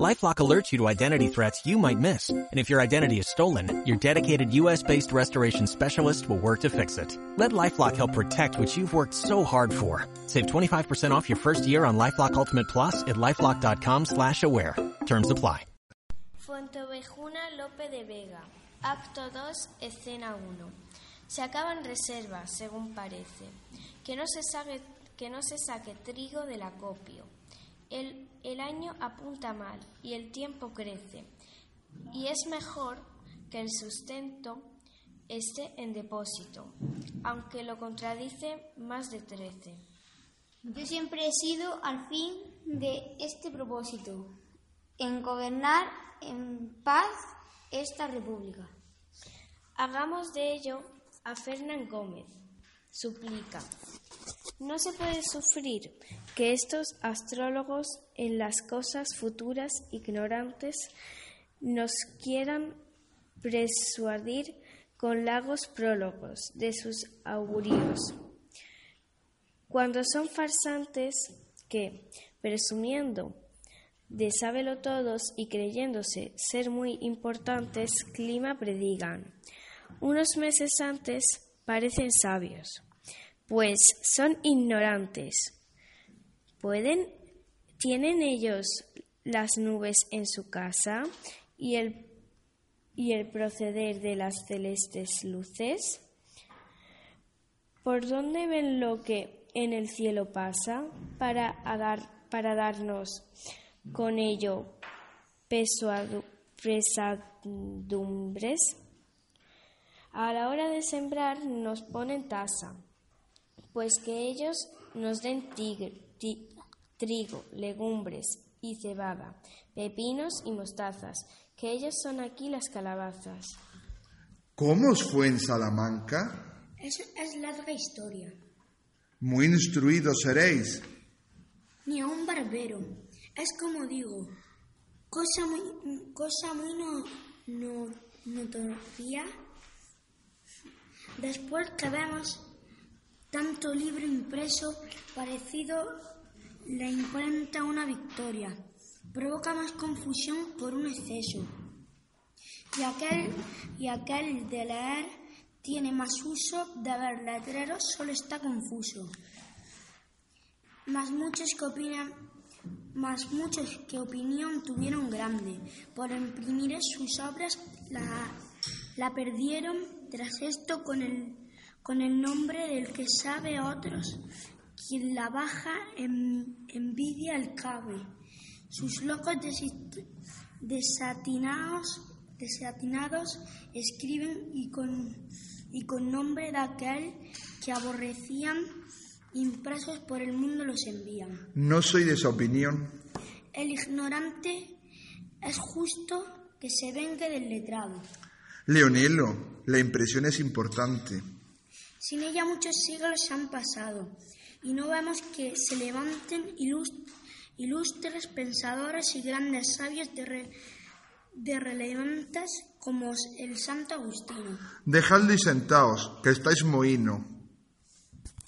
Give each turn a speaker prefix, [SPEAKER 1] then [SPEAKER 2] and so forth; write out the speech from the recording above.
[SPEAKER 1] LifeLock alerts you to identity threats you might miss. And if your identity is stolen, your dedicated U.S.-based restoration specialist will work to fix it. Let LifeLock help protect what you've worked so hard for. Save 25% off your first year on LifeLock Ultimate Plus at LifeLock.com slash aware. Terms apply.
[SPEAKER 2] Fuentevejuna Lope de Vega. Acto 2, escena 1. Se acaban reservas, según parece. Que no se saque, que no se saque trigo del acopio. El, el año apunta mal y el tiempo crece. Y es mejor que el sustento esté en depósito, aunque lo contradice más de trece.
[SPEAKER 3] Yo siempre he sido al fin de este propósito, en gobernar en paz esta república.
[SPEAKER 2] Hagamos de ello a Fernán Gómez, suplica. No se puede sufrir que estos astrólogos en las cosas futuras ignorantes nos quieran persuadir con lagos prólogos de sus augurios, cuando son farsantes que, presumiendo de sábelo todos y creyéndose ser muy importantes, clima predigan. Unos meses antes parecen sabios, pues son ignorantes. ¿Pueden, tienen ellos las nubes en su casa y el, y el proceder de las celestes luces? ¿Por dónde ven lo que en el cielo pasa para, dar, para darnos con ello pesadumbres? A la hora de sembrar nos ponen tasa, pues que ellos nos den tigre, ti, trigo, legumbres y cebada, pepinos y mostazas, que ellos son aquí las calabazas.
[SPEAKER 4] ¿Cómo os fue en Salamanca?
[SPEAKER 3] Es, es larga historia.
[SPEAKER 4] Muy instruidos seréis.
[SPEAKER 3] Ni a un barbero. Es como digo, cosa muy, cosa muy no, no, notoria. Después que vemos tanto libro impreso parecido le imprenta una victoria, provoca más confusión por un exceso. Y aquel, y aquel de leer tiene más uso, de ver letreros solo está confuso. Más muchos que muchos que opinión tuvieron grande, por imprimir sus obras la, la perdieron tras esto con el, con el nombre del que sabe otros quien la baja en envidia al cabe. Sus locos desatinados, desatinados escriben y con, y con nombre de aquel que aborrecían, impresos por el mundo los envían.
[SPEAKER 4] No soy de esa opinión.
[SPEAKER 3] El ignorante es justo que se vengue del letrado.
[SPEAKER 4] Leonelo, la impresión es importante.
[SPEAKER 3] Sin ella muchos siglos han pasado y no vemos que se levanten ilustres pensadores y grandes sabios de, re, relevantes como el Santo Agustino.
[SPEAKER 4] Dejadlo y sentaos, que estáis mohino.